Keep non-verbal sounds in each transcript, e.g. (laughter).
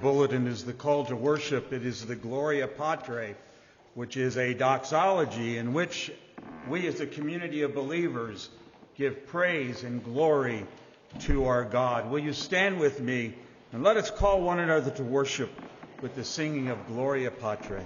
bulletin is the call to worship. It is the Gloria Patri, which is a doxology in which we as a community of believers give praise and glory to our God. Will you stand with me and let us call one another to worship with the singing of Gloria Patri.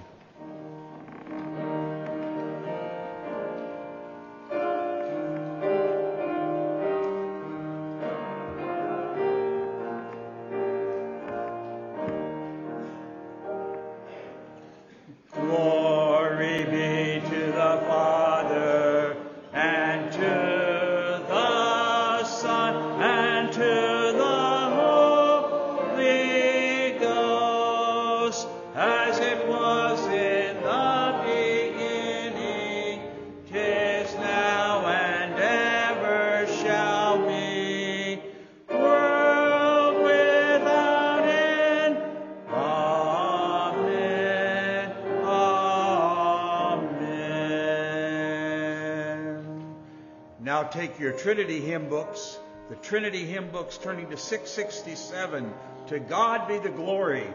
Take your Trinity hymn books, the Trinity hymn books turning to 667. To God be the glory,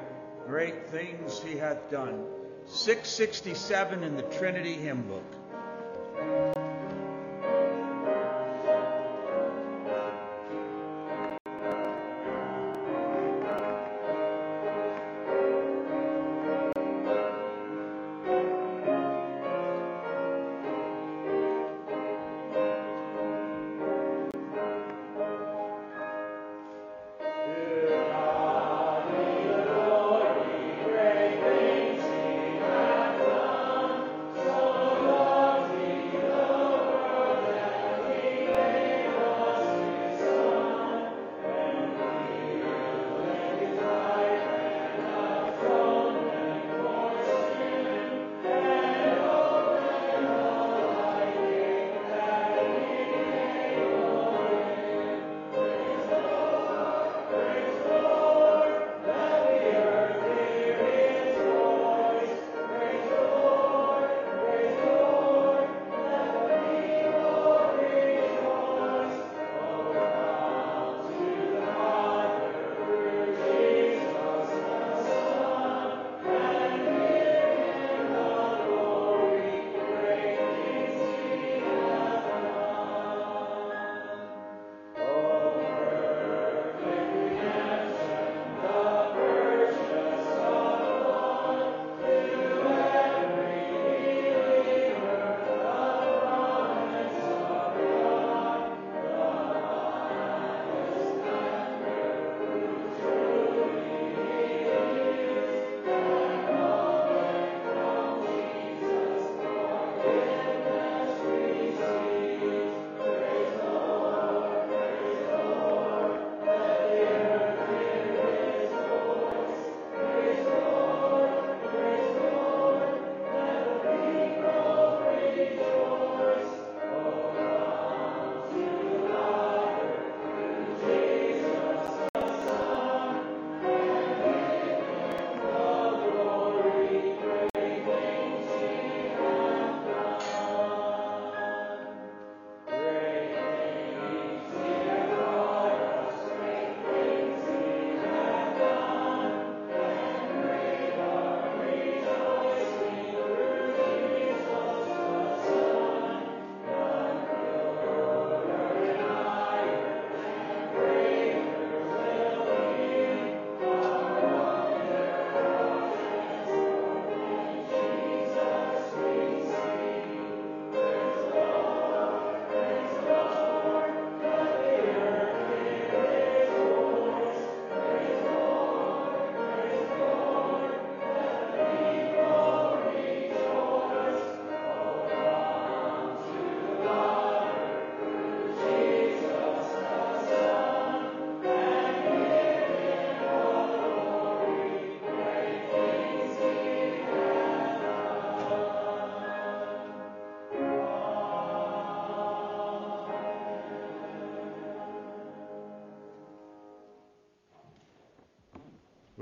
great things he hath done. 667 in the Trinity hymn book.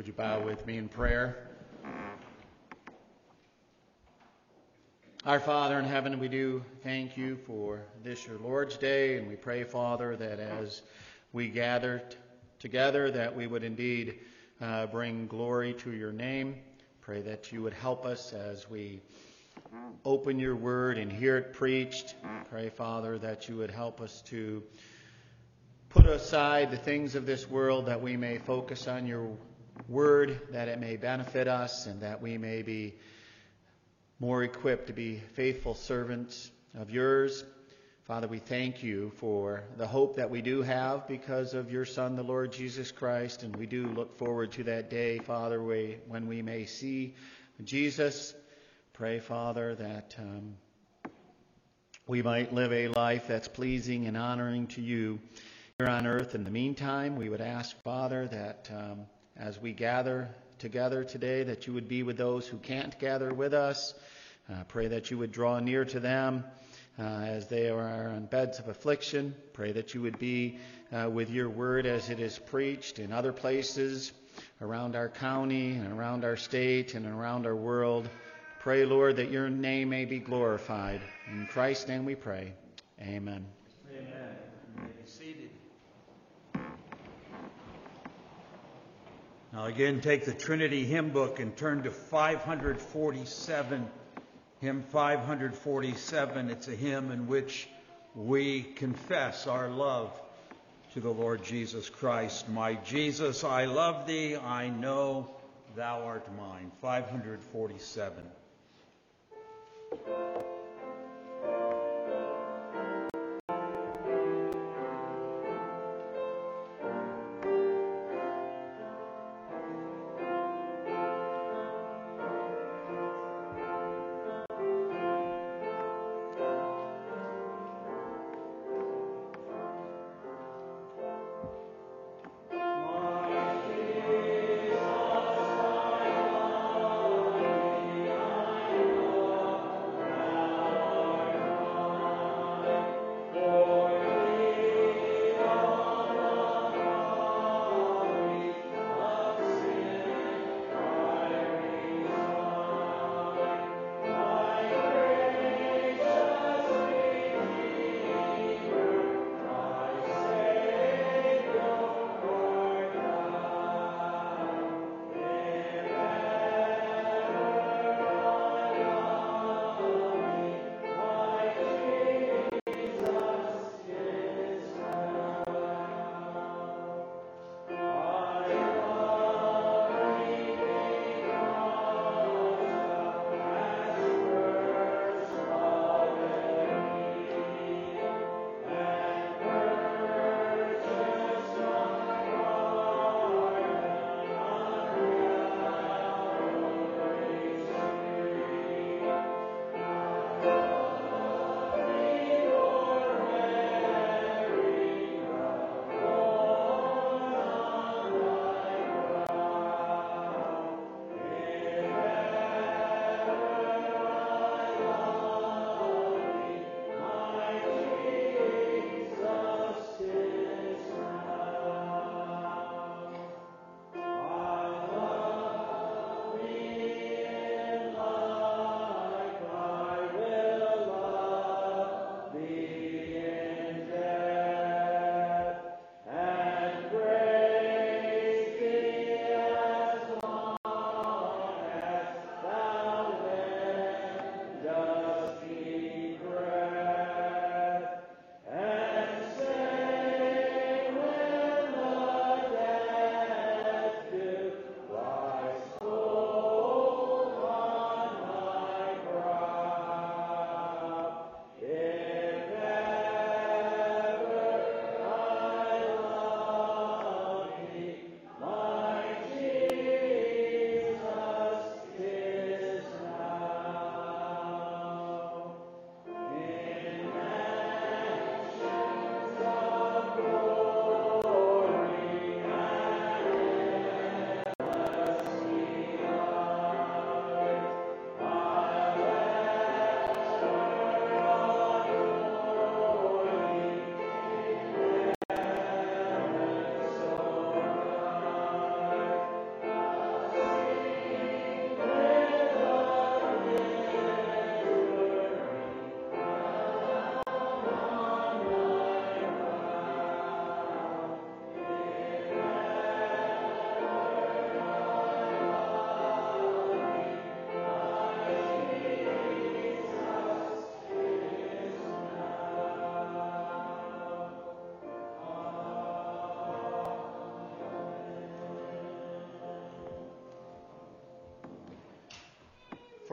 Would you bow with me in prayer? Our Father in heaven, we do thank you for this your Lord's Day, and we pray, Father, that as we gather t- together, that we would indeed uh, bring glory to your name. Pray that you would help us as we open your word and hear it preached. Pray, Father, that you would help us to put aside the things of this world that we may focus on your word, that it may benefit us, and that we may be more equipped to be faithful servants of yours. Father, we thank you for the hope that we do have because of your Son, the Lord Jesus Christ, and we do look forward to that day, Father, when we may see Jesus. Pray, Father, that um, we might live a life that's pleasing and honoring to you here on earth. In the meantime, we would ask, Father, that um, as we gather together today, that you would be with those who can't gather with us. Uh, pray that you would draw near to them uh, as they are on beds of affliction. Pray that you would be uh, with your word as it is preached in other places around our county and around our state and around our world. Pray, Lord, that your name may be glorified. In Christ's name we pray. Amen. Now, again, take the Trinity hymn book and turn to 547, hymn 547. It's a hymn in which we confess our love to the Lord Jesus Christ. My Jesus, I love thee, I know thou art mine. 547.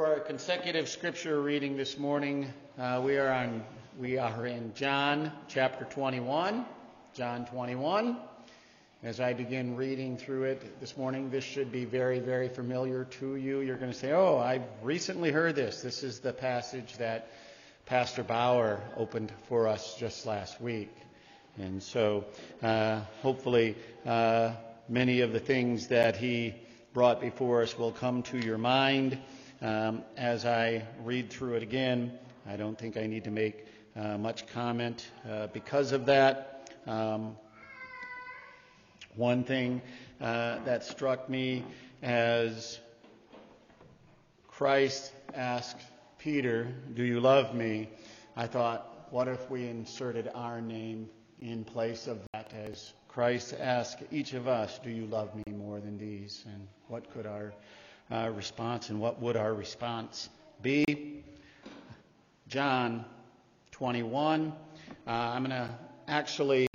For our consecutive scripture reading this morning, uh, we are on we are in John chapter 21. John 21. As I begin reading through it this morning, this should be very, very familiar to you. You're going to say, "Oh, I've recently heard this. This is the passage that Pastor Bauer opened for us just last week." And so, uh, hopefully, uh, many of the things that he brought before us will come to your mind. Um, as I read through it again, I don't think I need to make uh, much comment uh, because of that. Um, one thing uh, that struck me as Christ asked Peter, Do you love me? I thought, what if we inserted our name in place of that as Christ asked each of us, Do you love me more than these? And what could our uh, response and what would our response be? John 21. Uh, I'm going to actually,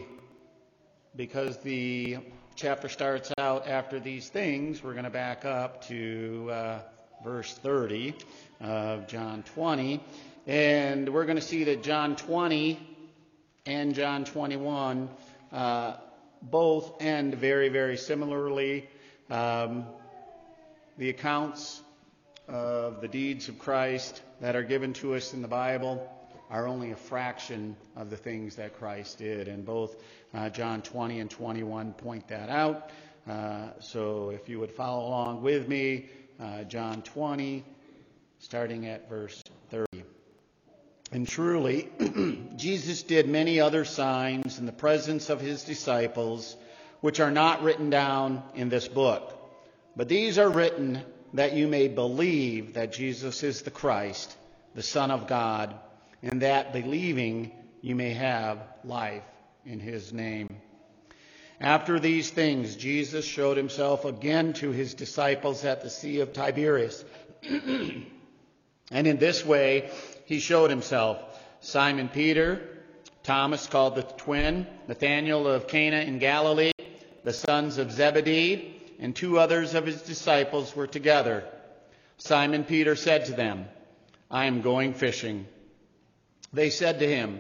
because the chapter starts out after these things, we're going to back up to uh, verse 30 of John 20. And we're going to see that John 20 and John 21 uh, both end very, very similarly. Um, the accounts of the deeds of Christ that are given to us in the Bible are only a fraction of the things that Christ did. And both uh, John 20 and 21 point that out. Uh, so if you would follow along with me, uh, John 20, starting at verse 30. And truly, (clears throat) Jesus did many other signs in the presence of his disciples, which are not written down in this book. But these are written that you may believe that Jesus is the Christ, the Son of God, and that believing you may have life in his name. After these things, Jesus showed himself again to his disciples at the Sea of Tiberias. (clears throat) and in this way, he showed himself Simon Peter, Thomas called the twin, Nathanael of Cana in Galilee, the sons of Zebedee, and two others of his disciples were together. Simon Peter said to them, I am going fishing. They said to him,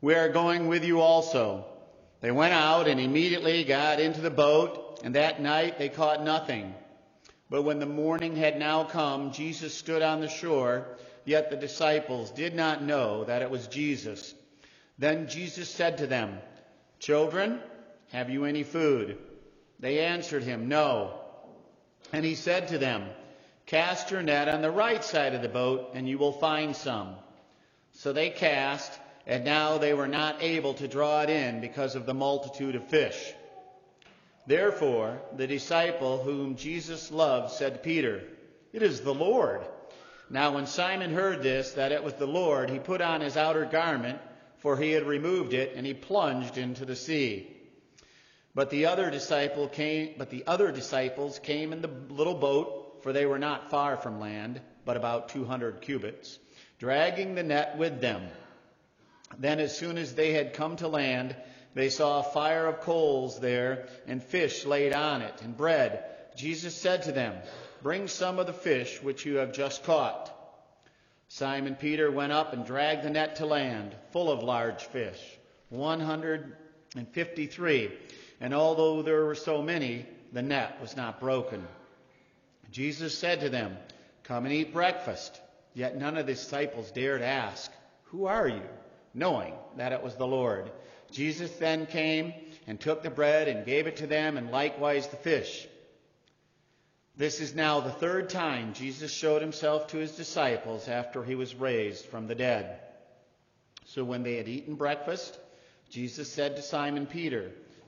We are going with you also. They went out and immediately got into the boat, and that night they caught nothing. But when the morning had now come, Jesus stood on the shore, yet the disciples did not know that it was Jesus. Then Jesus said to them, Children, have you any food? They answered him, No. And he said to them, Cast your net on the right side of the boat, and you will find some. So they cast, and now they were not able to draw it in because of the multitude of fish. Therefore, the disciple whom Jesus loved said to Peter, It is the Lord. Now, when Simon heard this, that it was the Lord, he put on his outer garment, for he had removed it, and he plunged into the sea. But the other disciple came, but the other disciples came in the little boat, for they were not far from land, but about 200 cubits, dragging the net with them. Then as soon as they had come to land, they saw a fire of coals there and fish laid on it and bread. Jesus said to them, Bring some of the fish which you have just caught. Simon Peter went up and dragged the net to land, full of large fish, 153. And although there were so many, the net was not broken. Jesus said to them, Come and eat breakfast. Yet none of the disciples dared ask, Who are you? knowing that it was the Lord. Jesus then came and took the bread and gave it to them, and likewise the fish. This is now the third time Jesus showed himself to his disciples after he was raised from the dead. So when they had eaten breakfast, Jesus said to Simon Peter,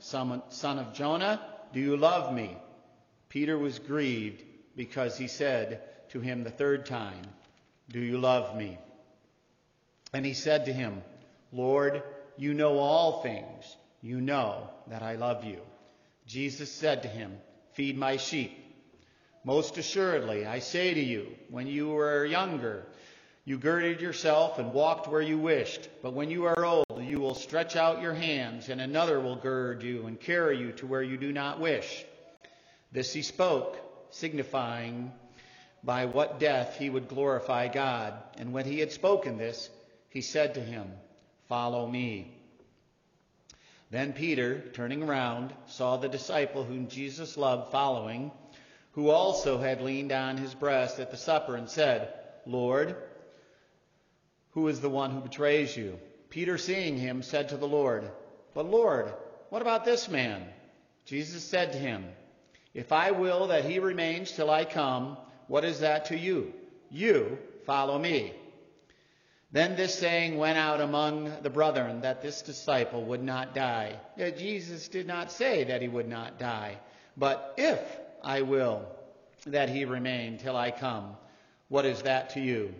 son of Jonah, do you love me? Peter was grieved because he said, to him the third time, Do you love me? And he said to him, Lord, you know all things. You know that I love you. Jesus said to him, Feed my sheep. Most assuredly, I say to you, when you were younger, you girded yourself and walked where you wished. But when you are old, you will stretch out your hands, and another will gird you and carry you to where you do not wish. This he spoke, signifying by what death he would glorify God. And when he had spoken this, he said to him, Follow me. Then Peter, turning around, saw the disciple whom Jesus loved following, who also had leaned on his breast at the supper, and said, Lord, who is the one who betrays you? Peter, seeing him, said to the Lord, But Lord, what about this man? Jesus said to him, If I will that he remains till I come, what is that to you? You follow me. Then this saying went out among the brethren that this disciple would not die. Yet Jesus did not say that he would not die, but if I will that he remain till I come, what is that to you?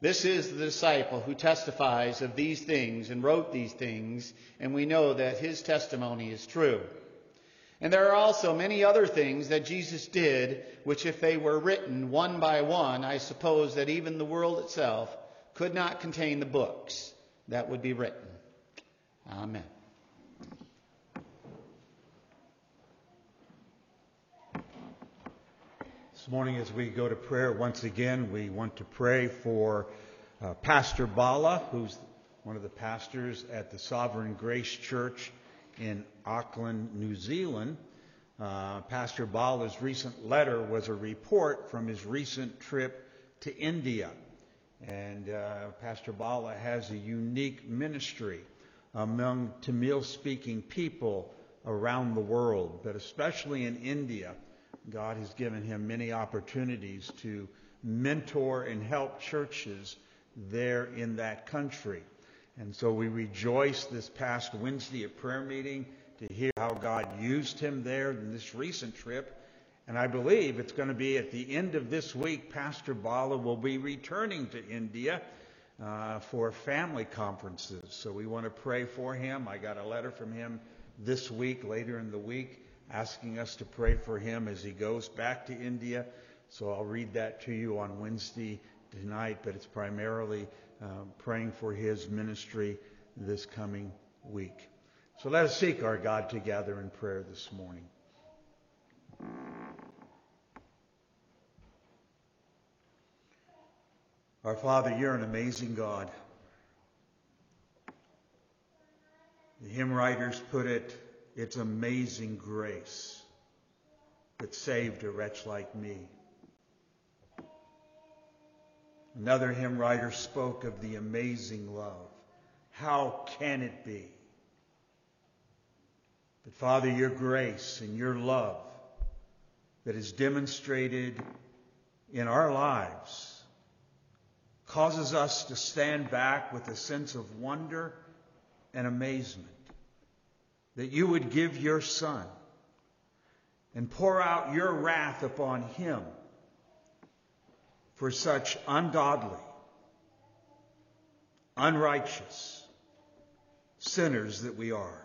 This is the disciple who testifies of these things and wrote these things, and we know that his testimony is true. And there are also many other things that Jesus did, which, if they were written one by one, I suppose that even the world itself could not contain the books that would be written. Amen. Morning, as we go to prayer, once again, we want to pray for uh, Pastor Bala, who's one of the pastors at the Sovereign Grace Church in Auckland, New Zealand. Uh, Pastor Bala's recent letter was a report from his recent trip to India. And uh, Pastor Bala has a unique ministry among Tamil speaking people around the world, but especially in India. God has given him many opportunities to mentor and help churches there in that country. And so we rejoiced this past Wednesday at prayer meeting to hear how God used him there in this recent trip. And I believe it's going to be at the end of this week, Pastor Bala will be returning to India uh, for family conferences. So we want to pray for him. I got a letter from him this week, later in the week, asking us to pray for him as he goes back to India. So I'll read that to you on Wednesday tonight, but it's primarily uh, praying for his ministry this coming week. So let us seek our God together in prayer this morning. Our Father, you're an amazing God. The hymn writers put it, it's amazing grace that saved a wretch like me. Another hymn writer spoke of the amazing love. How can it be? But Father, your grace and your love that is demonstrated in our lives causes us to stand back with a sense of wonder and amazement that you would give your Son and pour out your wrath upon him for such ungodly, unrighteous sinners that we are.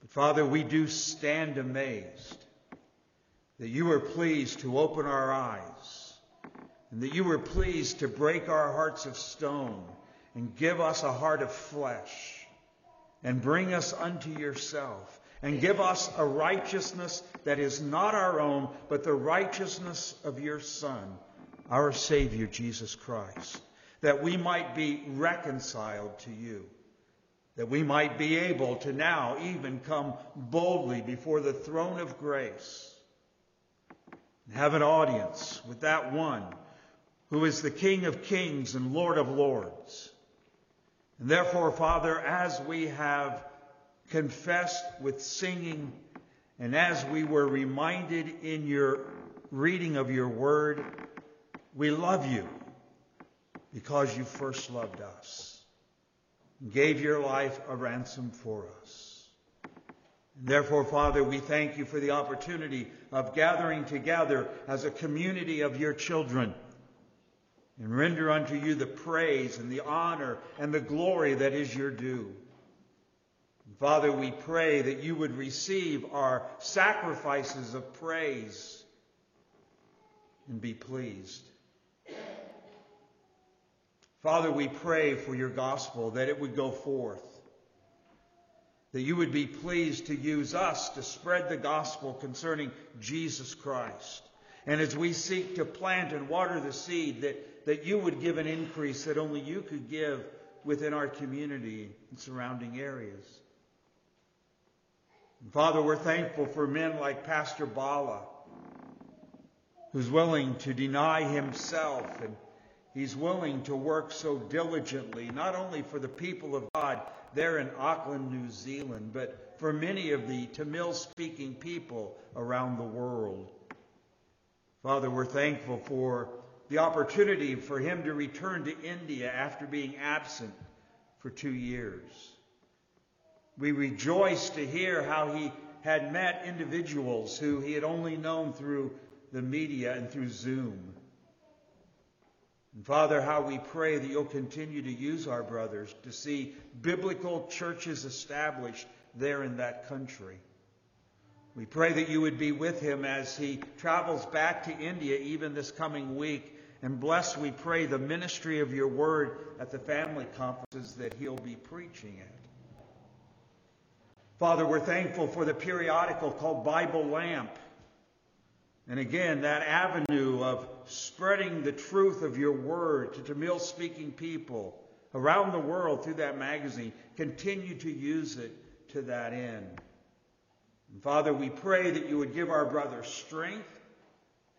But Father, we do stand amazed that you were pleased to open our eyes and that you were pleased to break our hearts of stone and give us a heart of flesh and bring us unto yourself and give us a righteousness that is not our own, but the righteousness of your Son, our Savior, Jesus Christ, that we might be reconciled to you, that we might be able to now even come boldly before the throne of grace and have an audience with that one who is the King of kings and Lord of lords. And therefore, Father, as we have confessed with singing, and as we were reminded in your reading of your word, we love you because you first loved us and gave your life a ransom for us. Therefore, Father, we thank you for the opportunity of gathering together as a community of your children and render unto you the praise and the honor and the glory that is your due. Father, we pray that you would receive our sacrifices of praise and be pleased. Father, we pray for your gospel that it would go forth, that you would be pleased to use us to spread the gospel concerning Jesus Christ. And as we seek to plant and water the seed, that, that you would give an increase that only you could give within our community and surrounding areas. And Father, we're thankful for men like Pastor Bala, who's willing to deny himself and he's willing to work so diligently, not only for the people of God there in Auckland, New Zealand, but for many of the Tamil speaking people around the world. Father, we're thankful for the opportunity for him to return to India after being absent for two years. We rejoice to hear how he had met individuals who he had only known through the media and through Zoom. And Father, how we pray that you'll continue to use our brothers to see biblical churches established there in that country. We pray that you would be with him as he travels back to India even this coming week. And bless, we pray, the ministry of your word at the family conferences that he'll be preaching at. Father, we're thankful for the periodical called Bible Lamp. And again, that avenue of spreading the truth of your word to Tamil speaking people around the world through that magazine. Continue to use it to that end. And Father, we pray that you would give our brother strength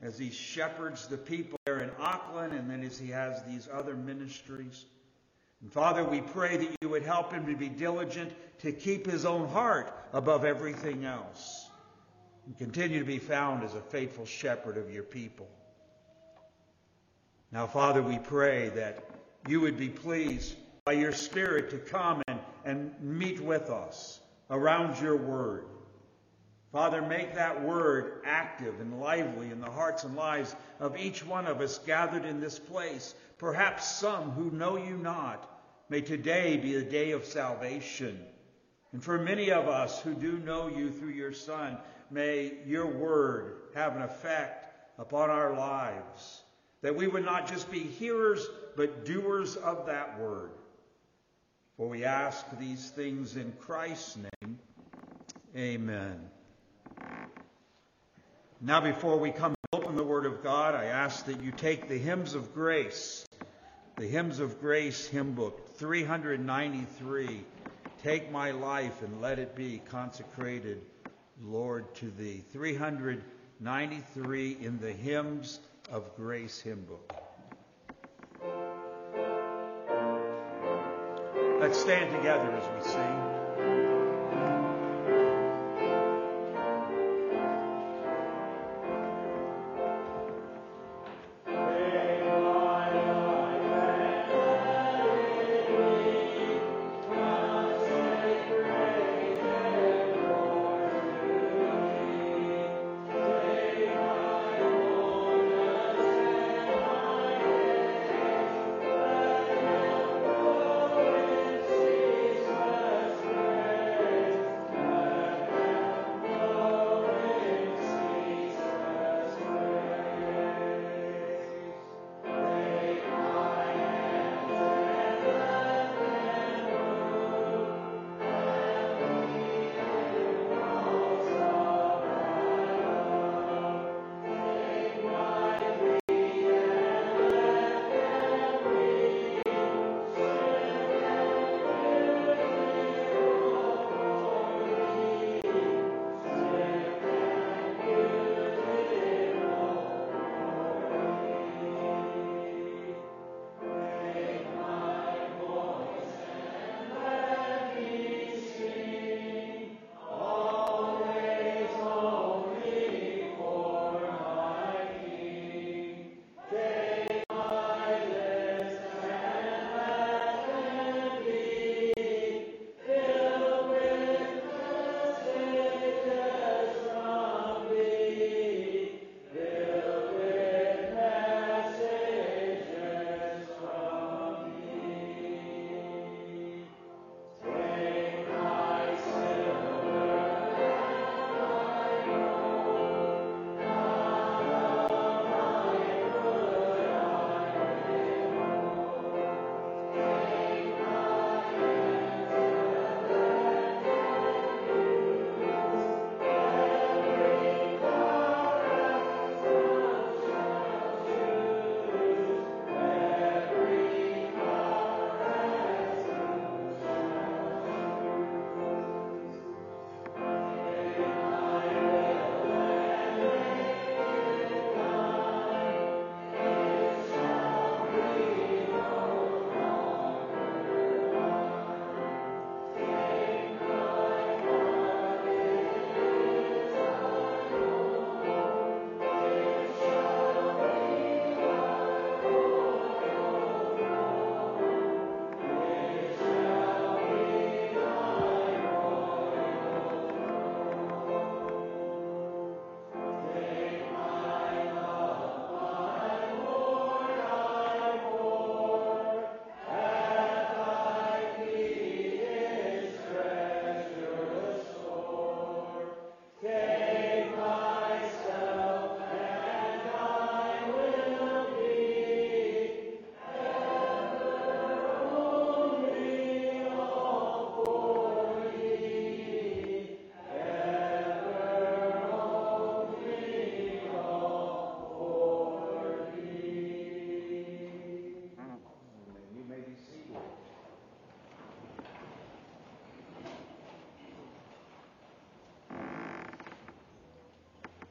as he shepherds the people there in Auckland and then as he has these other ministries. And Father, we pray that you would help him to be diligent to keep his own heart above everything else and continue to be found as a faithful shepherd of your people. Now, Father, we pray that you would be pleased by your Spirit to come and, and meet with us around your word. Father, make that word active and lively in the hearts and lives of each one of us gathered in this place. Perhaps some who know you not may today be a day of salvation. And for many of us who do know you through your Son, may your word have an effect upon our lives. That we would not just be hearers, but doers of that word. For we ask these things in Christ's name. Amen. Now, before we come to open the Word of God, I ask that you take the hymns of grace, the hymns of grace hymn book, 393. Take my life and let it be consecrated, Lord, to thee. 393 in the hymns of grace hymn book. Let's stand together as we sing.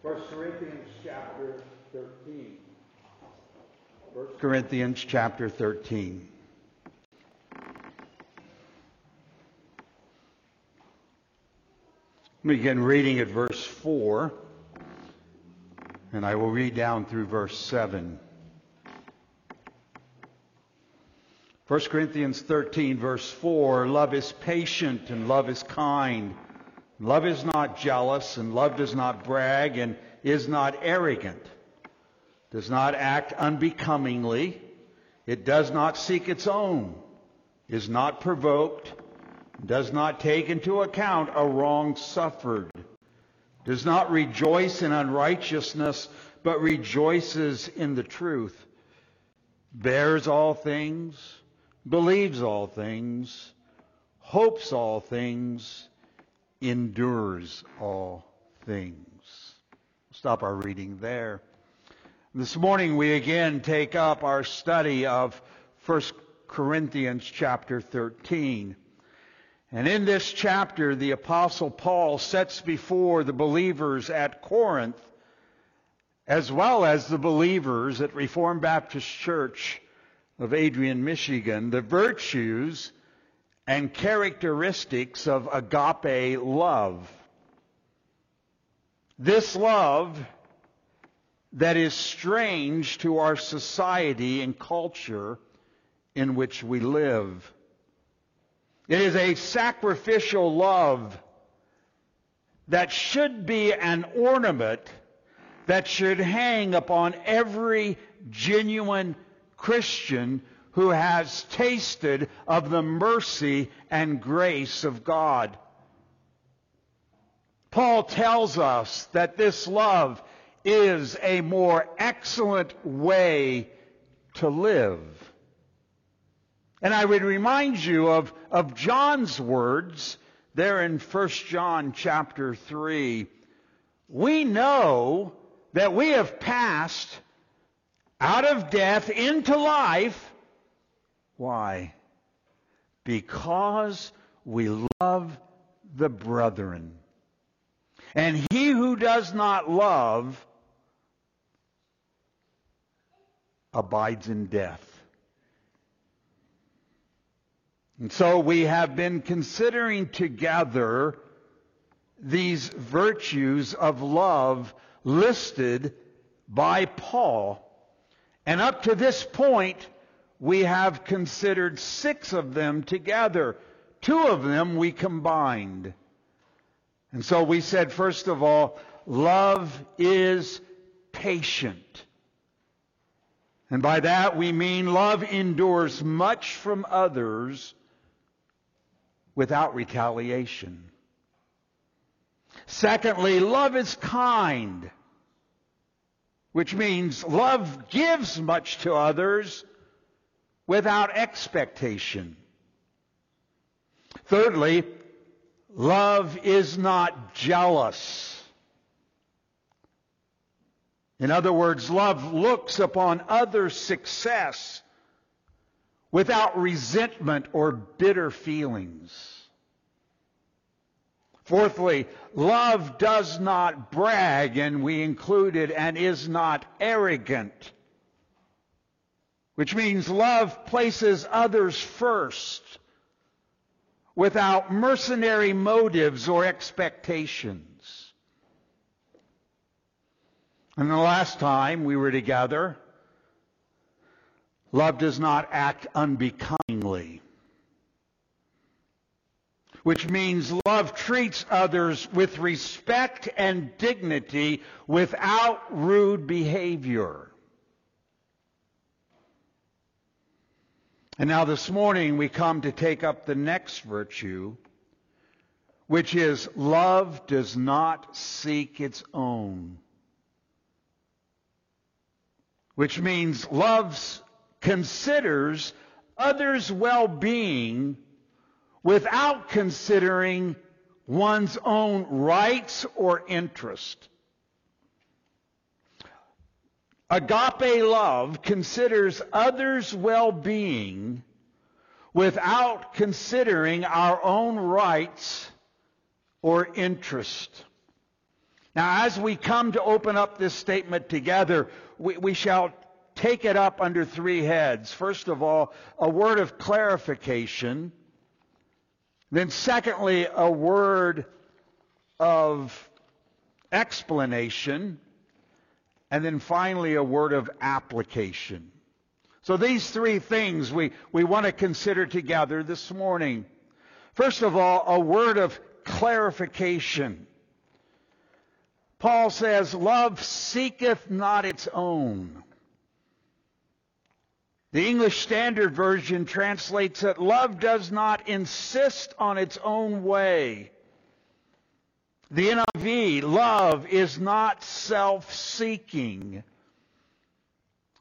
1 Corinthians chapter 13. 1 Corinthians chapter 13. begin reading at verse 4, and I will read down through verse 7. 1 Corinthians 13, verse 4 Love is patient and love is kind. Love is not jealous, and love does not brag, and is not arrogant, does not act unbecomingly, it does not seek its own, is not provoked does not take into account a wrong suffered, does not rejoice in unrighteousness, but rejoices in the truth, bears all things, believes all things, hopes all things, endures all things. Stop our reading there. This morning we again take up our study of 1 Corinthians chapter 13. And in this chapter, the Apostle Paul sets before the believers at Corinth, as well as the believers at Reformed Baptist Church of Adrian, Michigan, the virtues and characteristics of agape love. This love that is strange to our society and culture in which we live. It is a sacrificial love that should be an ornament that should hang upon every genuine Christian who has tasted of the mercy and grace of God. Paul tells us that this love is a more excellent way to live. And I would remind you of, of John's words there in 1 John chapter 3. We know that we have passed out of death into life. Why? Because we love the brethren. And he who does not love abides in death. And so we have been considering together these virtues of love listed by Paul. And up to this point, we have considered six of them together. Two of them we combined. And so we said, first of all, love is patient. And by that we mean love endures much from others without retaliation. Secondly, love is kind, which means love gives much to others without expectation. Thirdly, love is not jealous. In other words, love looks upon others' success without resentment or bitter feelings. Fourthly, love does not brag, and we included, and is not arrogant. Which means love places others first without mercenary motives or expectations. And the last time we were together, Love does not act unbecomingly, which means love treats others with respect and dignity without rude behavior. And now this morning we come to take up the next virtue, which is love does not seek its own. Which means love's considers others' well-being without considering one's own rights or interest. Agape love considers others' well-being without considering our own rights or interest. Now, as we come to open up this statement together, we, we shall take it up under three heads. First of all, a word of clarification. Then, secondly, a word of explanation. And then finally, a word of application. So these three things we, we want to consider together this morning. First of all, a word of clarification. Paul says, Love seeketh not its own. The English Standard Version translates it, Love does not insist on its own way. The NIV, love is not self-seeking.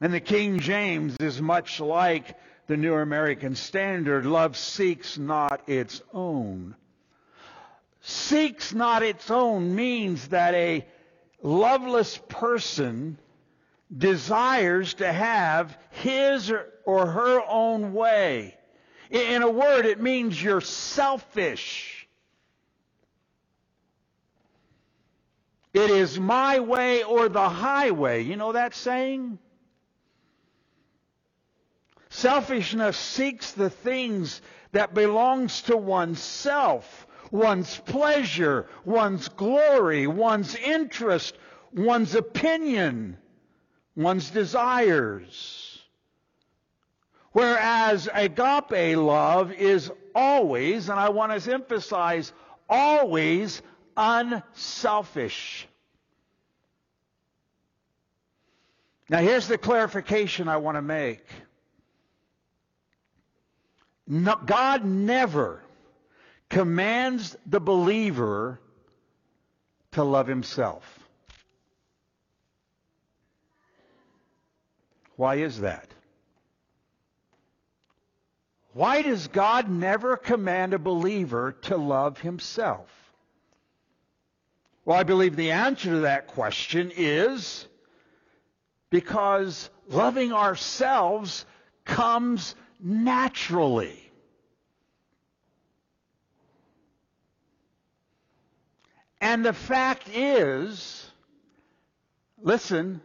And the King James is much like the New American Standard. Love seeks not its own. Seeks not its own means that a loveless person desires to have his or her own way. In a word, it means you're selfish. It is my way or the highway. You know that saying? Selfishness seeks the things that belongs to oneself, one's pleasure, one's glory, one's interest, one's opinion, one's desires. Whereas agape love is always, and I want to emphasize, always unselfish. Now here's the clarification I want to make. No, God never commands the believer to love himself. Why is that? Why does God never command a believer to love himself? Well, I believe the answer to that question is because loving ourselves comes naturally. And the fact is, listen,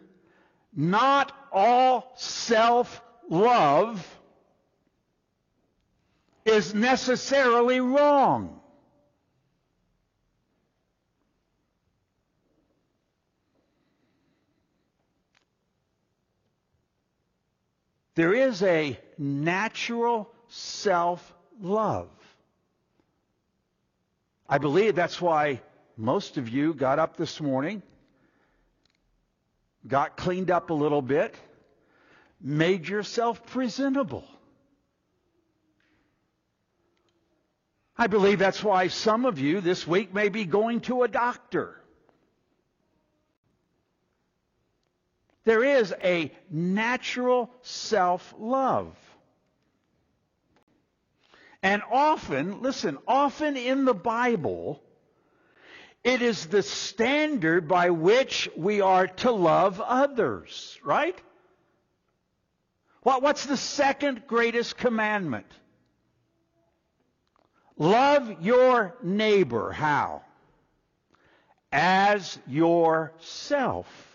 not all self-love is necessarily wrong. There is a natural self-love. I believe that's why most of you got up this morning, got cleaned up a little bit, made yourself presentable. I believe that's why some of you this week may be going to a doctor. There is a natural self-love. And often, listen, often in the Bible, it is the standard by which we are to love others, right? What, what's the second greatest commandment? Love your neighbor. How? As yourself.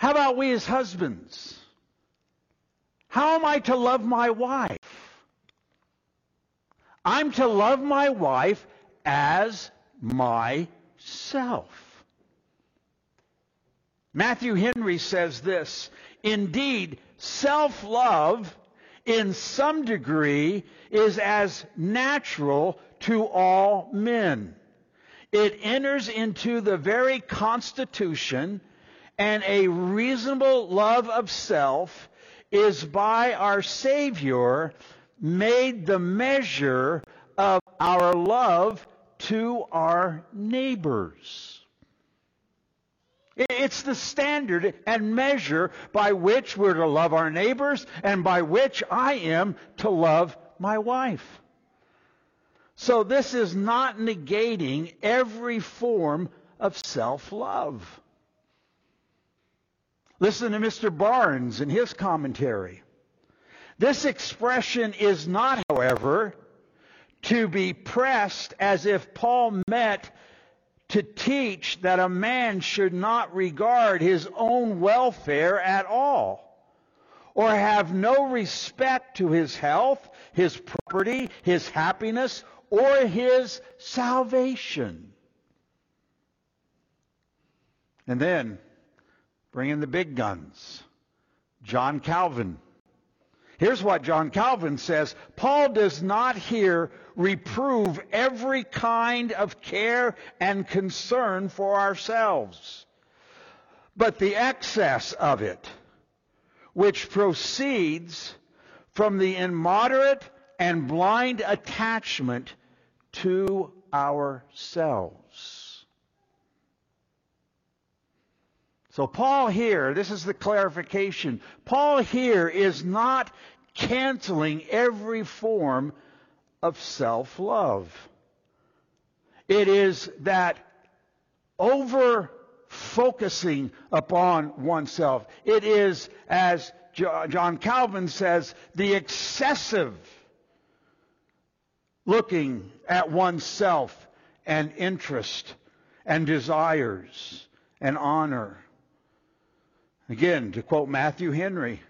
How about we as husbands? How am I to love my wife? I'm to love my wife as myself. Matthew Henry says this Indeed, self love in some degree is as natural to all men. It enters into the very constitution and a reasonable love of self is by our Savior made the measure of our love to our neighbors. It's the standard and measure by which we're to love our neighbors and by which I am to love my wife. So this is not negating every form of self-love. Listen to Mr. Barnes in his commentary. This expression is not, however, to be pressed as if Paul meant to teach that a man should not regard his own welfare at all, or have no respect to his health, his property, his happiness, or his salvation. And then, bring in the big guns. John Calvin. Here's what John Calvin says Paul does not here reprove every kind of care and concern for ourselves, but the excess of it, which proceeds from the immoderate and blind attachment to ourselves. So, Paul here, this is the clarification. Paul here is not canceling every form of self love. It is that over focusing upon oneself. It is, as John Calvin says, the excessive looking at oneself and interest and desires and honor. Again, to quote Matthew Henry,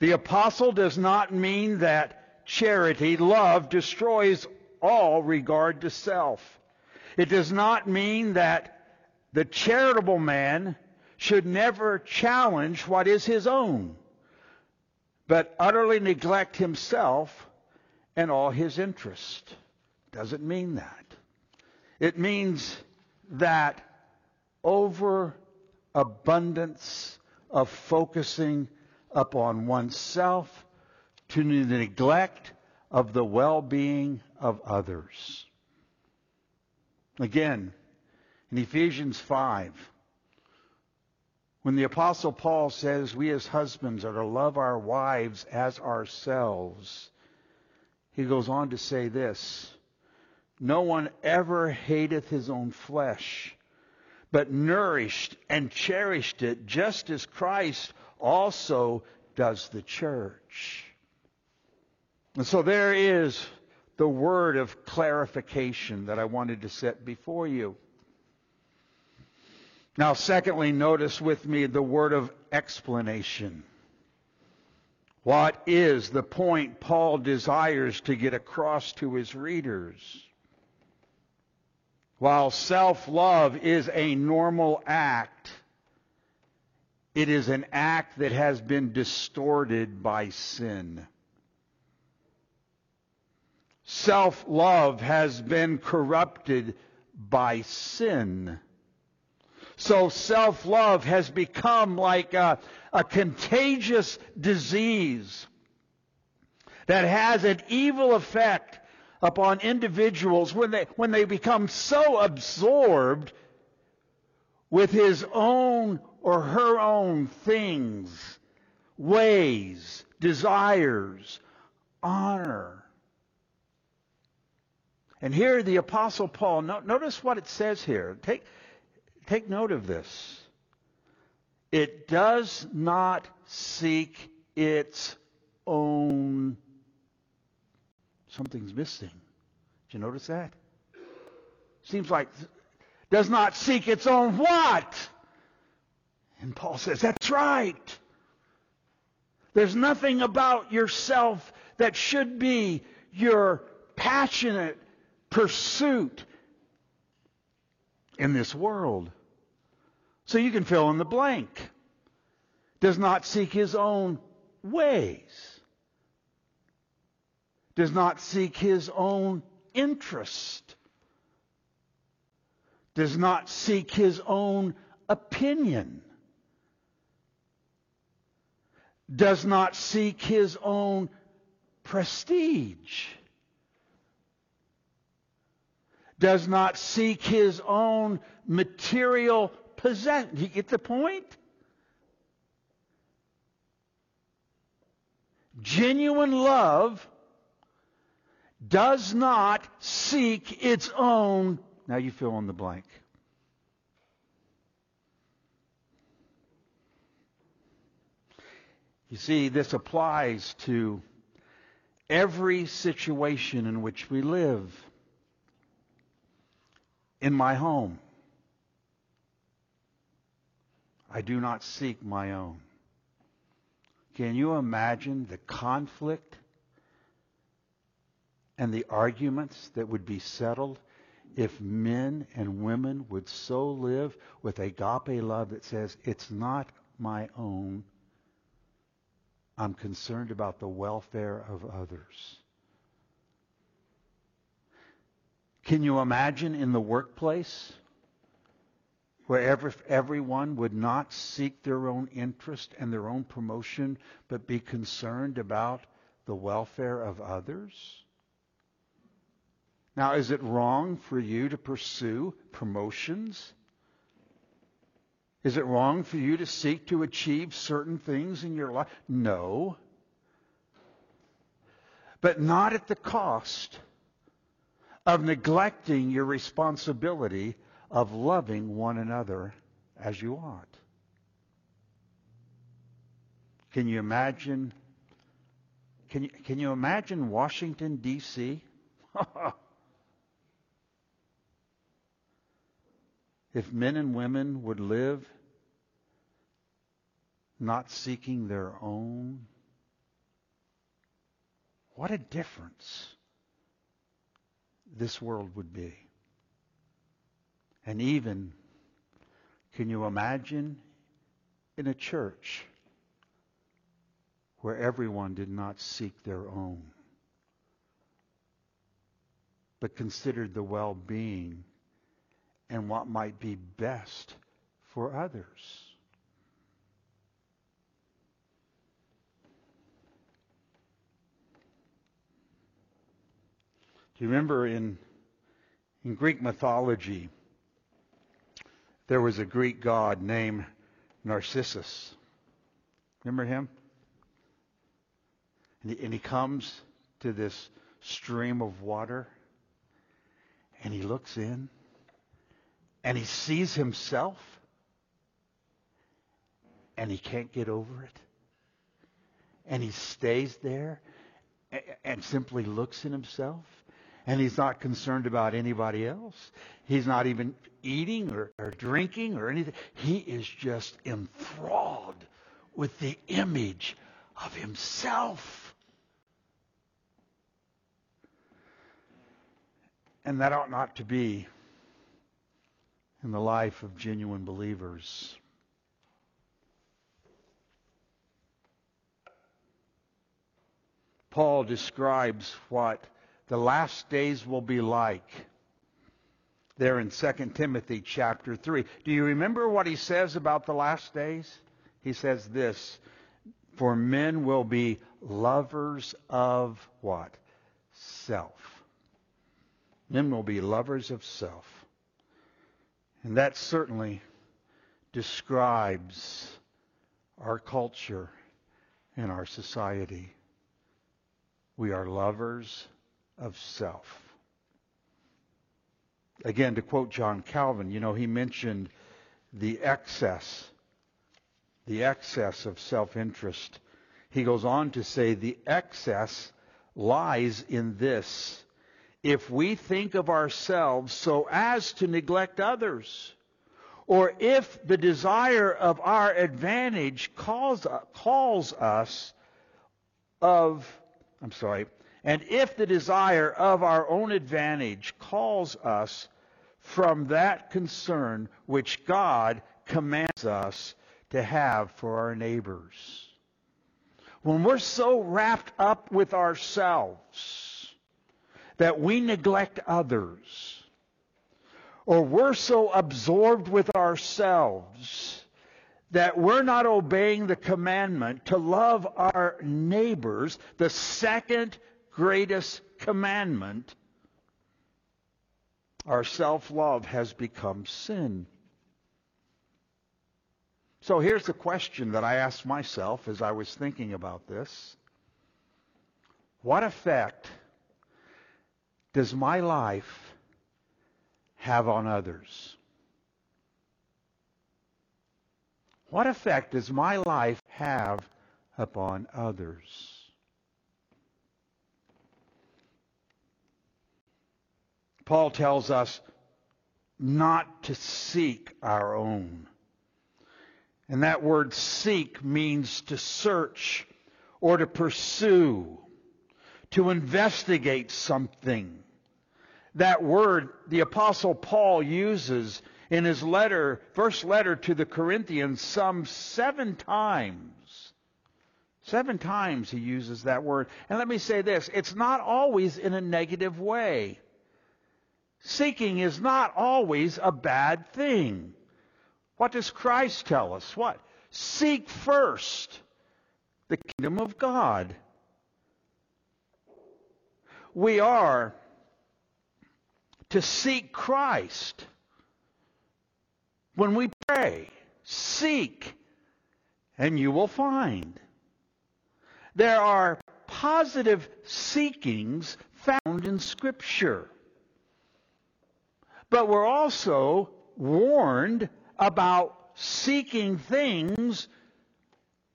the apostle does not mean that charity, love, destroys all regard to self. It does not mean that the charitable man should never challenge what is his own, but utterly neglect himself and all his interest. Doesn't mean that. It means that overabundance of focusing upon oneself to the neglect of the well-being of others. Again, in Ephesians 5, when the Apostle Paul says we as husbands are to love our wives as ourselves, he goes on to say this No one ever hateth his own flesh, but nourished and cherished it, just as Christ also does the church. And so there is the word of clarification that I wanted to set before you. Now, secondly, notice with me the word of explanation. What is the point Paul desires to get across to his readers? While self love is a normal act, it is an act that has been distorted by sin. Self love has been corrupted by sin. So self love has become like a, a contagious disease that has an evil effect upon individuals when they, when they become so absorbed with his own or her own things, ways, desires, honor. And here the Apostle Paul, notice what it says here. Take, take note of this. It does not seek its own. Something's missing. Did you notice that? Seems like does not seek its own what? And Paul says, that's right. There's nothing about yourself that should be your passionate pursuit in this world. So you can fill in the blank. Does not seek his own ways. Does not seek his own interest. Does not seek his own opinion. Does not seek his own prestige does not seek his own material possession. You get the point? Genuine love does not seek its own. Now you fill in the blank. You see, this applies to every situation in which we live in my home, I do not seek my own. Can you imagine the conflict and the arguments that would be settled if men and women would so live with agape love that says, it's not my own. I'm concerned about the welfare of others. Can you imagine in the workplace where every, everyone would not seek their own interest and their own promotion, but be concerned about the welfare of others? Now, is it wrong for you to pursue promotions? Is it wrong for you to seek to achieve certain things in your life? No. But not at the cost of neglecting your responsibility of loving one another as you ought. Can you imagine? Can you, can you imagine Washington, D.C.? (laughs) if men and women would live not seeking their own, what a difference this world would be. And even, can you imagine in a church where everyone did not seek their own, but considered the well-being and what might be best for others? Do you remember in, in Greek mythology, there was a Greek god named Narcissus. Remember him? And he, and he comes to this stream of water and he looks in and he sees himself and he can't get over it. And he stays there and simply looks in himself and he's not concerned about anybody else. He's not even eating or, or, drinking or anything. He is just enthralled with the image of himself. And that ought not to be in the life of genuine believers. Paul describes what the last days will be like there in 2 Timothy chapter 3. Do you remember what he says about the last days? He says this, for men will be lovers of what? Self. Men will be lovers of self. And that certainly describes our culture and our society. We are lovers of self. Again, to quote John Calvin, you know, he mentioned the excess, the excess of self-interest. He goes on to say the excess lies in this. If we think of ourselves so as to neglect others, or if the desire of our advantage calls, calls us of, I'm sorry, and if the desire of our own advantage calls us from that concern which God commands us to have for our neighbors. When we're so wrapped up with ourselves that we neglect others, or we're so absorbed with ourselves that we're not obeying the commandment to love our neighbors, the second greatest commandment, our self-love has become sin. So here's the question that I asked myself as I was thinking about this. What effect does my life have on others? What effect does my life have upon others? Paul tells us not to seek our own. And that word seek means to search or to pursue, to investigate something. That word the apostle Paul uses in his letter, first letter to the Corinthians some seven times. Seven times he uses that word. And let me say this, it's not always in a negative way. Seeking is not always a bad thing. What does Christ tell us? What? Seek first the kingdom of God. We are to seek Christ. When we pray, seek, and you will find. There are positive seekings found in Scripture. But we're also warned about seeking things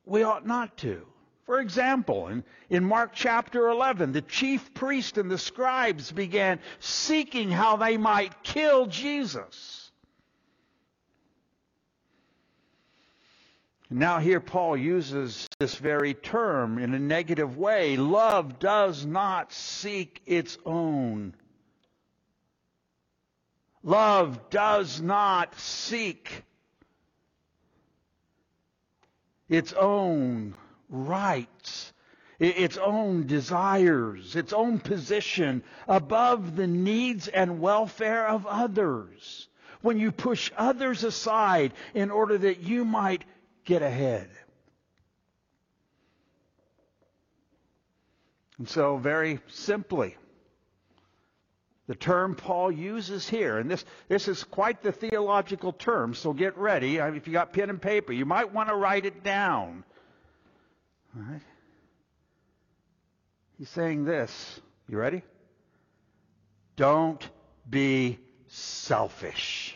we ought not to. For example, in, in Mark chapter 11, the chief priest and the scribes began seeking how they might kill Jesus. Now, here Paul uses this very term in a negative way. Love does not seek its own. Love does not seek its own rights, its own desires, its own position above the needs and welfare of others. When you push others aside in order that you might get ahead. And so, very simply, the term Paul uses here, and this, this is quite the theological term, so get ready. I mean, if you got pen and paper, you might want to write it down. All right? He's saying this. You ready? Don't be selfish.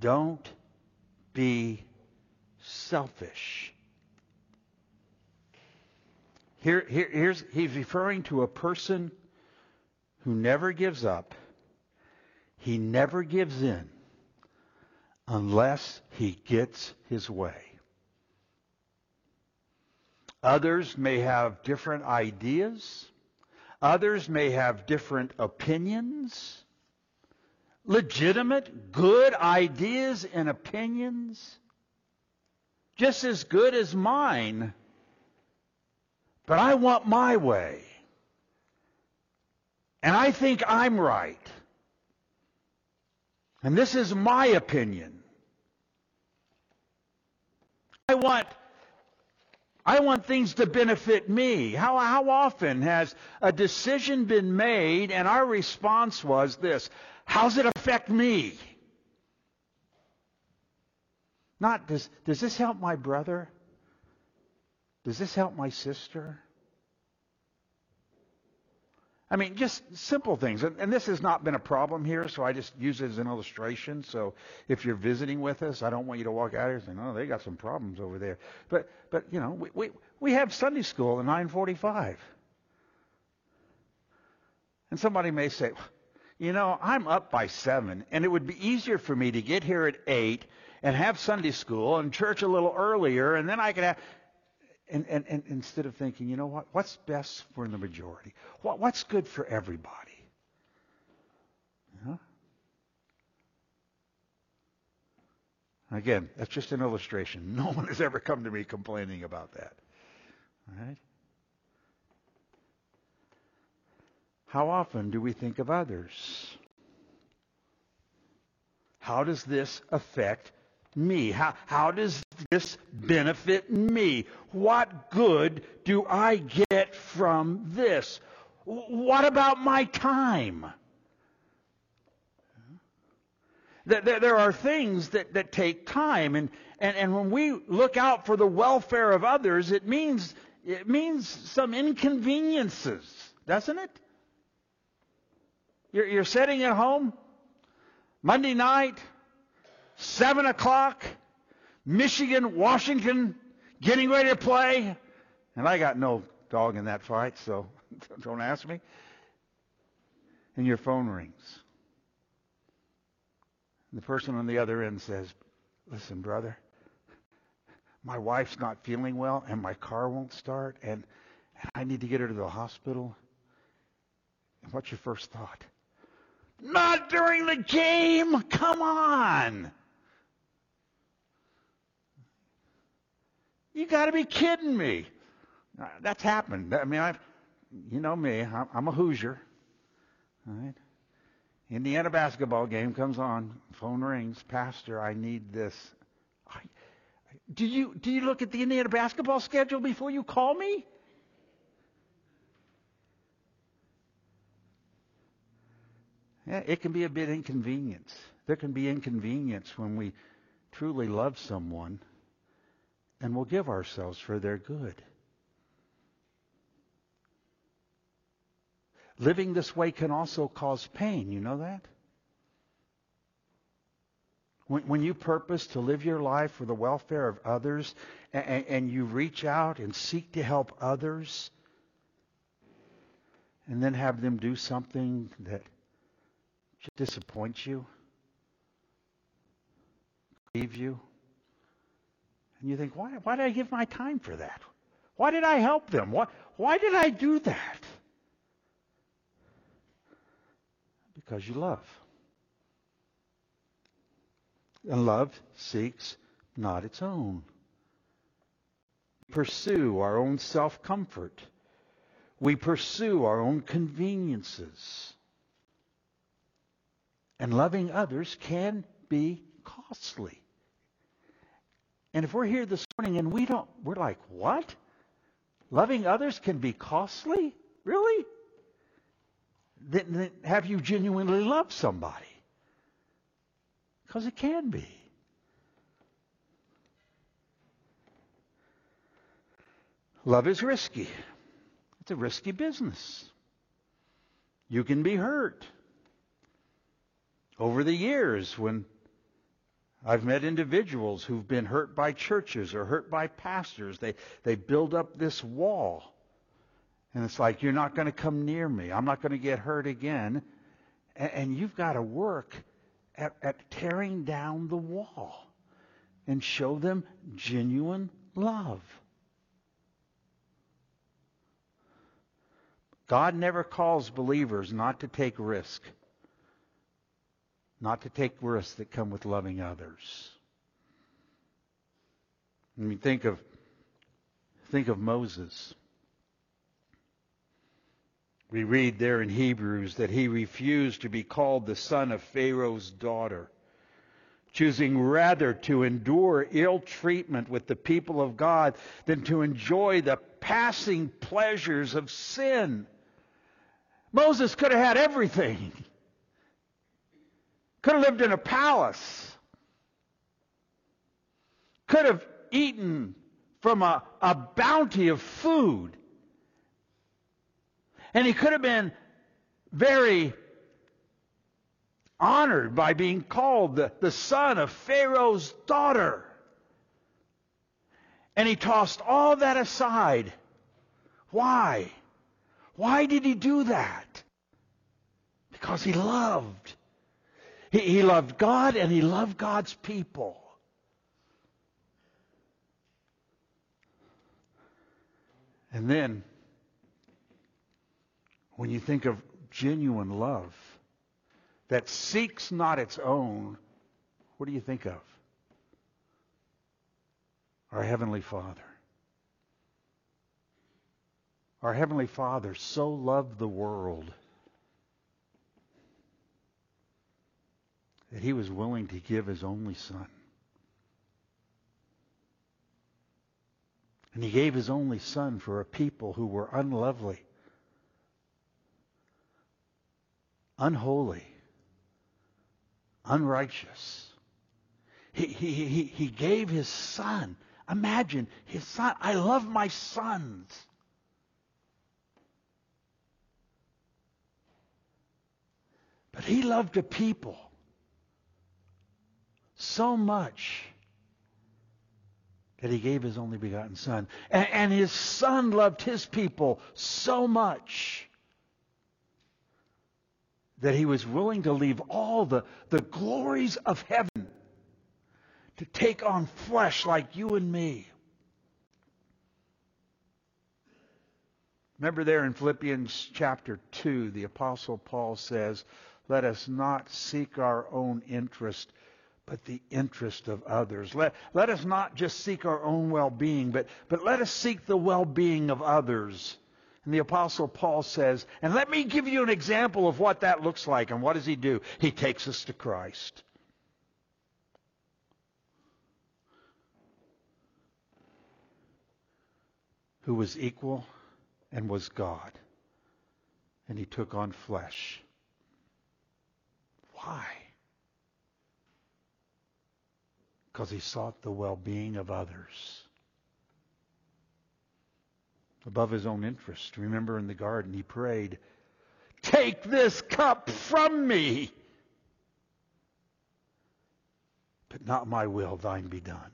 Don't be selfish. Here, here, here's, he's referring to a person who never gives up. He never gives in unless he gets his way. Others may have different ideas. Others may have different opinions. Legitimate, good ideas and opinions. Just as good as mine. But I want my way. And I think I'm right. And this is my opinion. I want I want things to benefit me. How, how often has a decision been made and our response was this? How's it affect me? Not, does, does this help my brother? Does this help my sister? I mean, just simple things. And, and, this has not been a problem here, so I just use it as an illustration. So if you're visiting with us, I don't want you to walk out here saying, oh, they got some problems over there. But, but you know, we, we, we have Sunday school at 945. And somebody may say, you know, I'm up by 7, and it would be easier for me to get here at 8 and have Sunday school and church a little earlier, and then I could have and, and, and instead of thinking, you know what, what's best for the majority? What, what's good for everybody? Know? Again, that's just an illustration. (laughs) No one has ever come to me complaining about that. All right? How often do we think of others? How does this affect me? How, how does this benefit me? What good do I get from this? What about my time? There are things that, that take time, and, and, and when we look out for the welfare of others, it means, it means some inconveniences, doesn't it? You're, you're sitting at home, Monday night, 7 o'clock, Michigan, Washington, getting ready to play. And I got no dog in that fight, so (laughs) don't ask me. And your phone rings. And the person on the other end says, Listen, brother, my wife's not feeling well and my car won't start and I need to get her to the hospital. And what's your first thought? Not during the game! Come on! You got to be kidding me. That's happened. I mean, I've, you know me. I'm a Hoosier. All right. Indiana basketball game comes on. Phone rings. Pastor, I need this. Do you do you look at the Indiana basketball schedule before you call me? Yeah, it can be a bit inconvenience. There can be inconvenience when we truly love someone and will give ourselves for their good. Living this way can also cause pain. You know that? When, when you purpose to live your life for the welfare of others and, and you reach out and seek to help others and then have them do something that disappoints you, grieve you, and you think, why, why did I give my time for that? Why did I help them? Why, why did I do that? Because you love. And love seeks not its own. We Pursue our own self comfort. We pursue our own conveniences. And loving others can be costly. And if we're here this morning and we don't, we're like, what? Loving others can be costly? Really? Then, then have you genuinely loved somebody? Because it can be. Love is risky. It's a risky business. You can be hurt. Over the years, when I've met individuals who've been hurt by churches or hurt by pastors. They, they build up this wall. And it's like, you're not going to come near me. I'm not going to get hurt again. And, and you've got to work at, at tearing down the wall and show them genuine love. God never calls believers not to take risk not to take risks that come with loving others. I mean, think of think of Moses. We read there in Hebrews that he refused to be called the son of Pharaoh's daughter, choosing rather to endure ill treatment with the people of God than to enjoy the passing pleasures of sin. Moses could have had everything. Could have lived in a palace. Could have eaten from a, a bounty of food. And he could have been very honored by being called the, the son of Pharaoh's daughter. And he tossed all that aside. Why? Why did he do that? Because he loved. He, he loved God and he loved God's people. And then, when you think of genuine love that seeks not its own, what do you think of? Our Heavenly Father. Our Heavenly Father so loved the world that he was willing to give his only son. And he gave his only son for a people who were unlovely, unholy, unrighteous. He, he, he, he gave his son. Imagine his son. I love my sons. But he loved a people so much that he gave his only begotten Son. And, and, his Son loved his people so much that he was willing to leave all the, the glories of heaven to take on flesh like you and me. Remember there in Philippians chapter 2, the Apostle Paul says, Let us not seek our own interest, but the interest of others. Let, let us not just seek our own well being, but, but let us seek the well being of others. And the Apostle Paul says, And let me give you an example of what that looks like. And what does he do? He takes us to Christ. Who was equal and was God. And he took on flesh. Why? Because he sought the well being of others above his own interest. Remember in the garden, he prayed, Take this cup from me. But not my will, thine be done.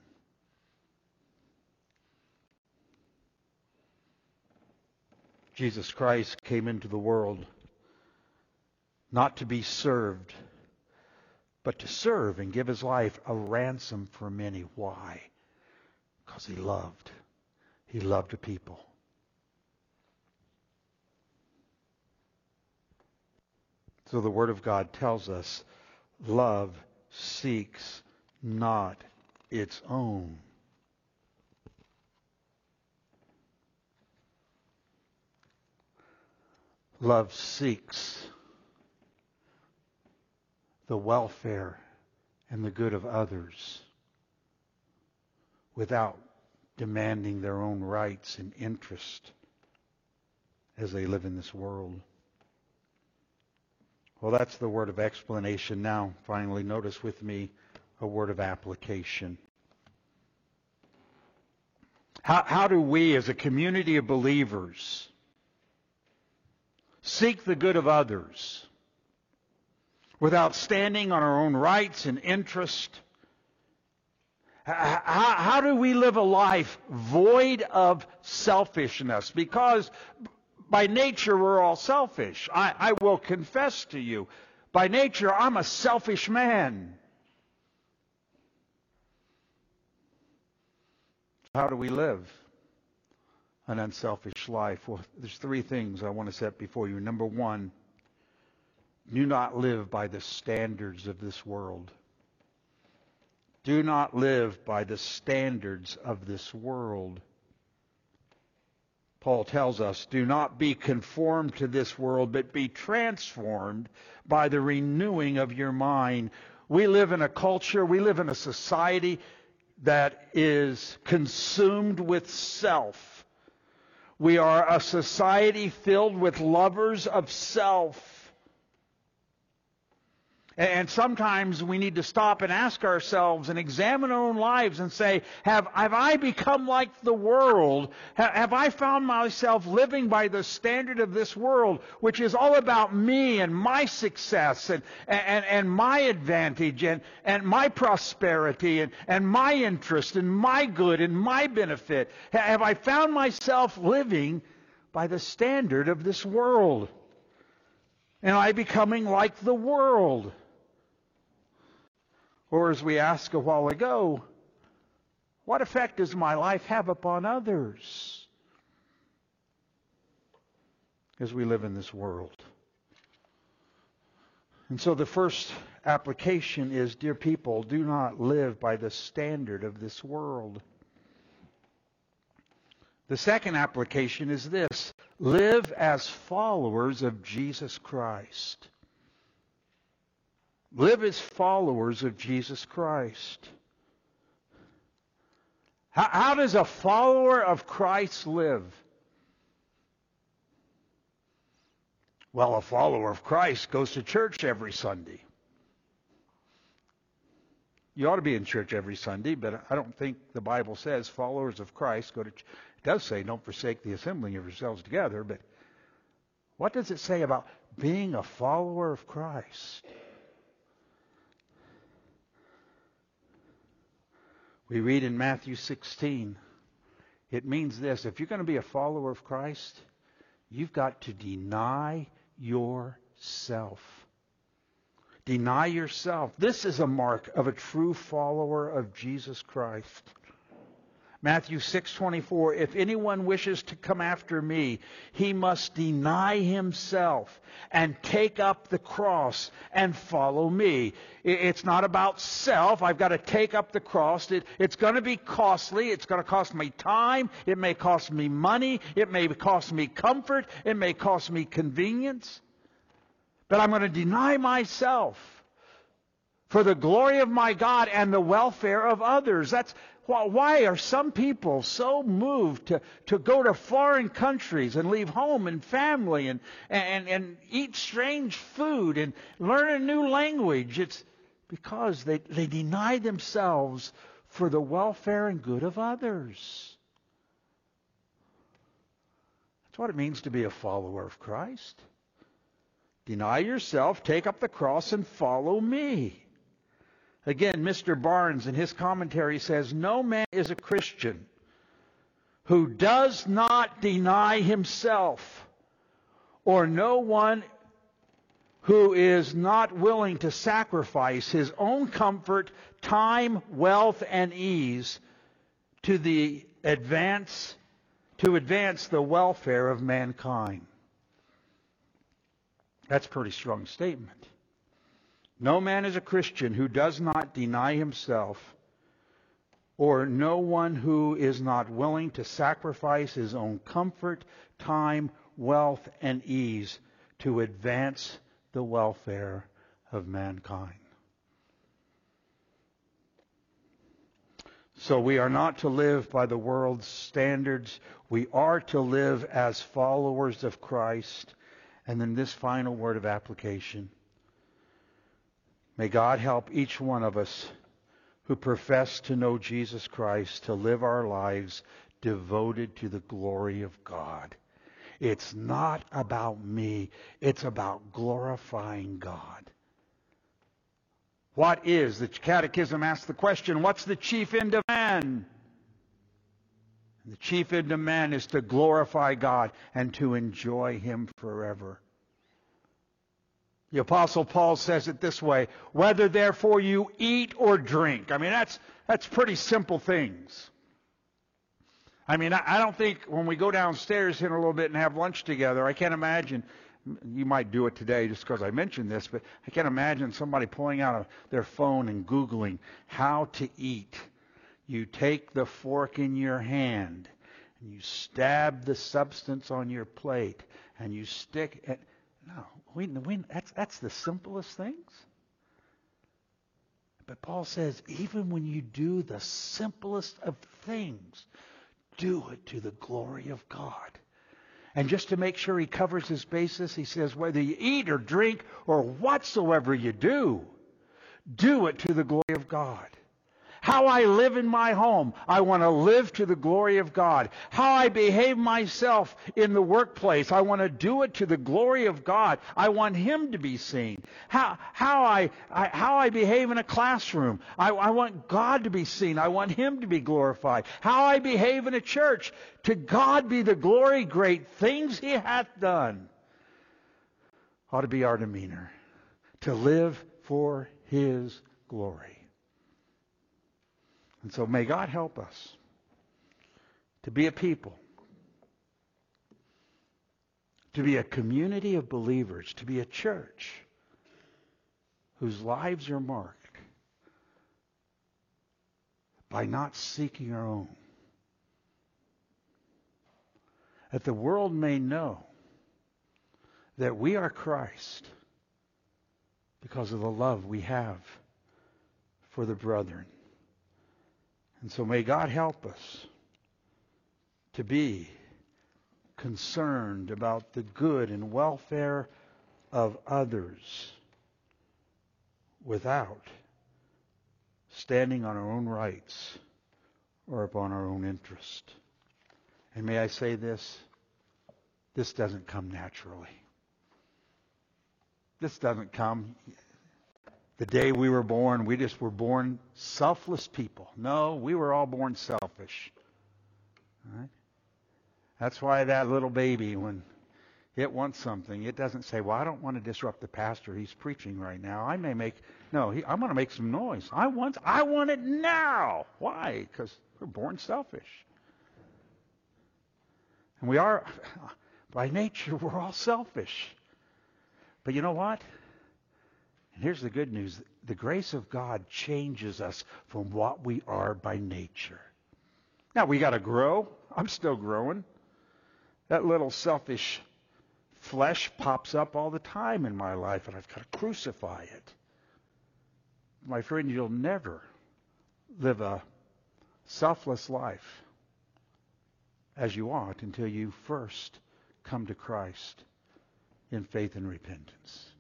Jesus Christ came into the world not to be served, but to serve and give his life a ransom for many. Why? Because he loved. He loved a people. So the Word of God tells us love seeks not its own. Love seeks the welfare and the good of others without demanding their own rights and interest as they live in this world. Well, that's the word of explanation. Now, finally, notice with me a word of application. How, how do we, as a community of believers, seek the good of others without standing on our own rights and interest? How, how, do we live a life void of selfishness? Because by nature we're all selfish. I, I will confess to you, by nature I'm a selfish man. How do we live? an unselfish life? Well, there's three things I want to set before you. Number one, do not live by the standards of this world. Do not live by the standards of this world. Paul tells us, do not be conformed to this world, but be transformed by the renewing of your mind. We live in a culture, we live in a society that is consumed with self. We are a society filled with lovers of self. And sometimes we need to stop and ask ourselves and examine our own lives and say, have, have I become like the world? Have I found myself living by the standard of this world, which is all about me and my success and, and, and my advantage and, and my prosperity and, and my interest and my good and my benefit? Have I found myself living by the standard of this world? Am I becoming like the world? Or as we asked a while ago, what effect does my life have upon others as we live in this world? And so the first application is, dear people, do not live by the standard of this world. The second application is this live as followers of Jesus Christ live as followers of Jesus Christ. How, how, does a follower of Christ live? Well, a follower of Christ goes to church every Sunday. You ought to be in church every Sunday, but I don't think the Bible says followers of Christ go to. It does say don't forsake the assembling of yourselves together, but what does it say about being a follower of Christ? We read in Matthew 16, it means this if you're going to be a follower of Christ, you've got to deny yourself Deny yourself. This is a mark of a true follower of Jesus Christ. Matthew 6:24 If anyone wishes to come after me he must deny himself and take up the cross and follow me. It's not about self. I've got to take up the cross. It, it's going to be costly. It's going to cost me time. It may cost me money. It may cost me comfort. It may cost me convenience. But I'm going to deny myself for the glory of my God and the welfare of others. That's why are some people so moved to, to go to foreign countries and leave home and family and, and, and eat strange food and learn a new language? It's because they, they deny themselves for the welfare and good of others. That's what it means to be a follower of Christ. Deny yourself, take up the cross, and follow me. Again, Mr. Barnes in his commentary says, No man is a Christian who does not deny himself, or no one who is not willing to sacrifice his own comfort, time, wealth, and ease to the advance to advance the welfare of mankind. That's a pretty strong statement. No man is a Christian who does not deny himself, or no one who is not willing to sacrifice his own comfort, time, wealth, and ease to advance the welfare of mankind. So we are not to live by the world's standards. We are to live as followers of Christ. And then this final word of application. May God help each one of us who profess to know Jesus Christ to live our lives devoted to the glory of God. It's not about me. It's about glorifying God. What is, the Catechism asks the question, what's the chief end of man? the chief end of man is to glorify God and to enjoy Him forever. The apostle Paul says it this way, whether therefore you eat or drink. I mean, that's, that's pretty simple things. I mean, I, don't think when we go downstairs in a little bit and have lunch together, I can't imagine, you might do it today just because I mentioned this, but I can't imagine somebody pulling out their phone and Googling how to eat. You take the fork in your hand and you stab the substance on your plate and you stick it. No, we, we, that's, that's the simplest things. But Paul says, even when you do the simplest of things, do it to the glory of God. And just to make sure he covers his basis, he says, whether you eat or drink or whatsoever you do, do it to the glory of God. How I live in my home, I want to live to the glory of God. How I behave myself in the workplace, I want to do it to the glory of God. I want Him to be seen. How, how, I, I how I behave in a classroom, I, I want God to be seen. I want Him to be glorified. How I behave in a church, to God be the glory, great things He hath done. Ought to be our demeanor. To live for His glory. And so may God help us to be a people, to be a community of believers, to be a church whose lives are marked by not seeking our own. That the world may know that we are Christ because of the love we have for the brethren. And so may God help us to be concerned about the good and welfare of others without standing on our own rights or upon our own interest. And may I say this? This doesn't come naturally. This doesn't come the day we were born, we just were born selfless people. No, we were all born selfish. Right? That's why that little baby, when It wants something. It doesn't say, well, I don't want to disrupt the pastor. He's preaching right now. I may make, no, he, I'm going to make some noise. I want, I want it now. Why? Because we're born selfish. And we are, (laughs) by nature, we're all selfish. But you know what? And here's the good news. The grace of God changes us from what we are by nature. Now, we got to grow. I'm still growing. That little selfish flesh pops up all the time in my life, and I've got to crucify it. My friend, you'll never live a selfless life as you ought until you first come to Christ in faith and repentance.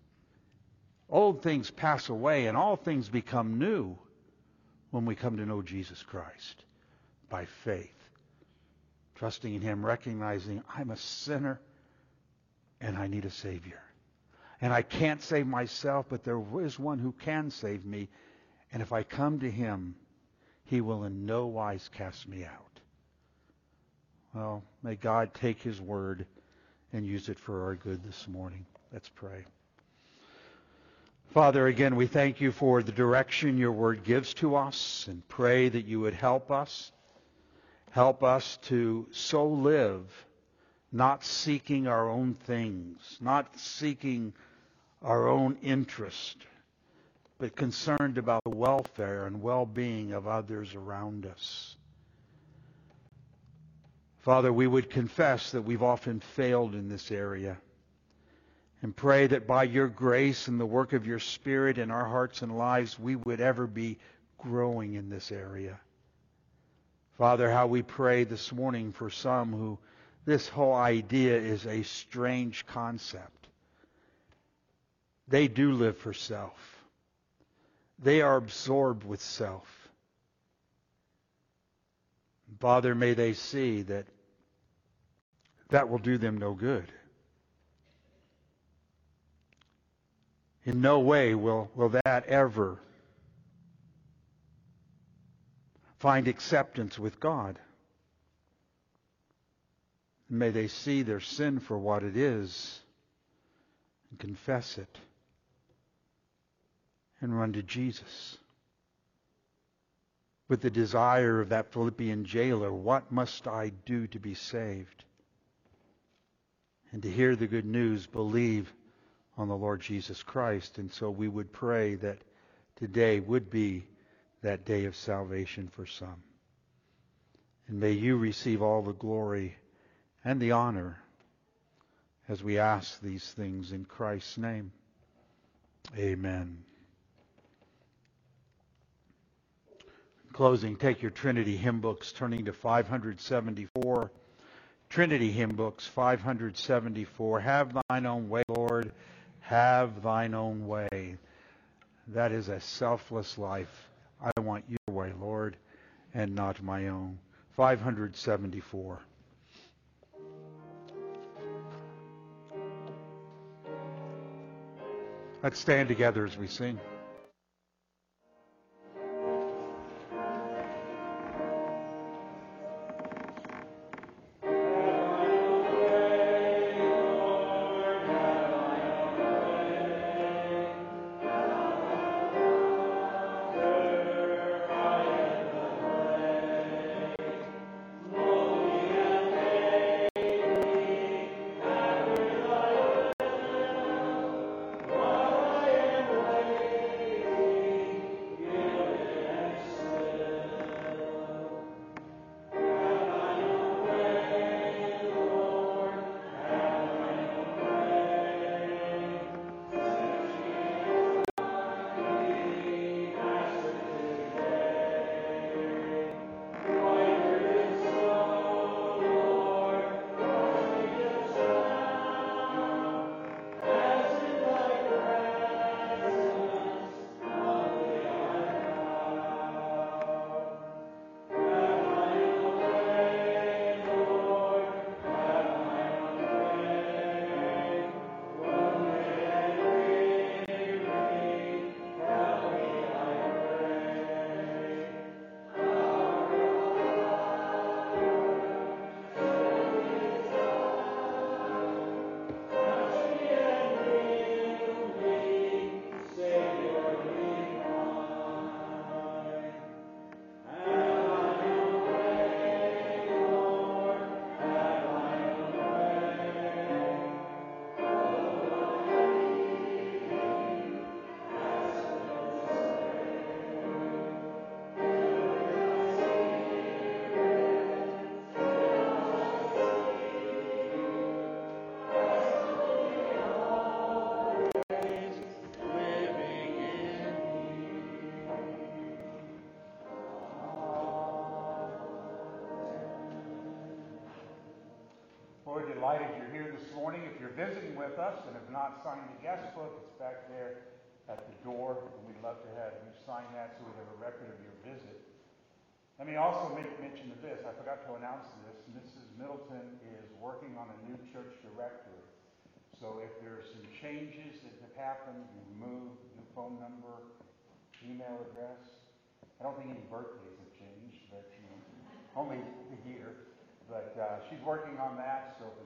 Old things pass away and all things become new when we come to know Jesus Christ by faith. Trusting in Him, recognizing I'm a sinner and I need a Savior. And I can't save myself, but there is one who can save me. And if I come to Him, He will in no wise cast me out. Well, may God take His word and use it for our good this morning. Let's pray. Father, again, we thank you for the direction your word gives to us and pray that you would help us. Help us to so live not seeking our own things, not seeking our own interest, but concerned about the welfare and well-being of others around us. Father, we would confess that we've often failed in this area and pray that by your grace and the work of your Spirit in our hearts and lives, we would ever be growing in this area. Father, how we pray this morning for some who this whole idea is a strange concept. They do live for self. They are absorbed with self. Father, may they see that that will do them no good. In no way will, will that ever find acceptance with God. May they see their sin for what it is and confess it and run to Jesus. With the desire of that Philippian jailer, what must I do to be saved? And to hear the good news, believe on the Lord Jesus Christ. And so we would pray that today would be that day of salvation for some. And may you receive all the glory and the honor as we ask these things in Christ's name. Amen. In closing, take your Trinity hymn books, turning to 574. Trinity hymn books, 574. Have thine own way, Lord. Have thine own way. That is a selfless life. I want your way, Lord, and not my own. 574. Let's stand together as we sing. Visiting with us and have not signed the guest book, it's back there at the door, and we'd love to have you sign that so we have a record of your visit. Let me also make mention of this. I forgot to announce this. Mrs. Middleton is working on a new church directory. So if there are some changes that have happened, you moved, new phone number, email address. I don't think any birthdays have changed, but you know, only the year. But uh, she's working on that, so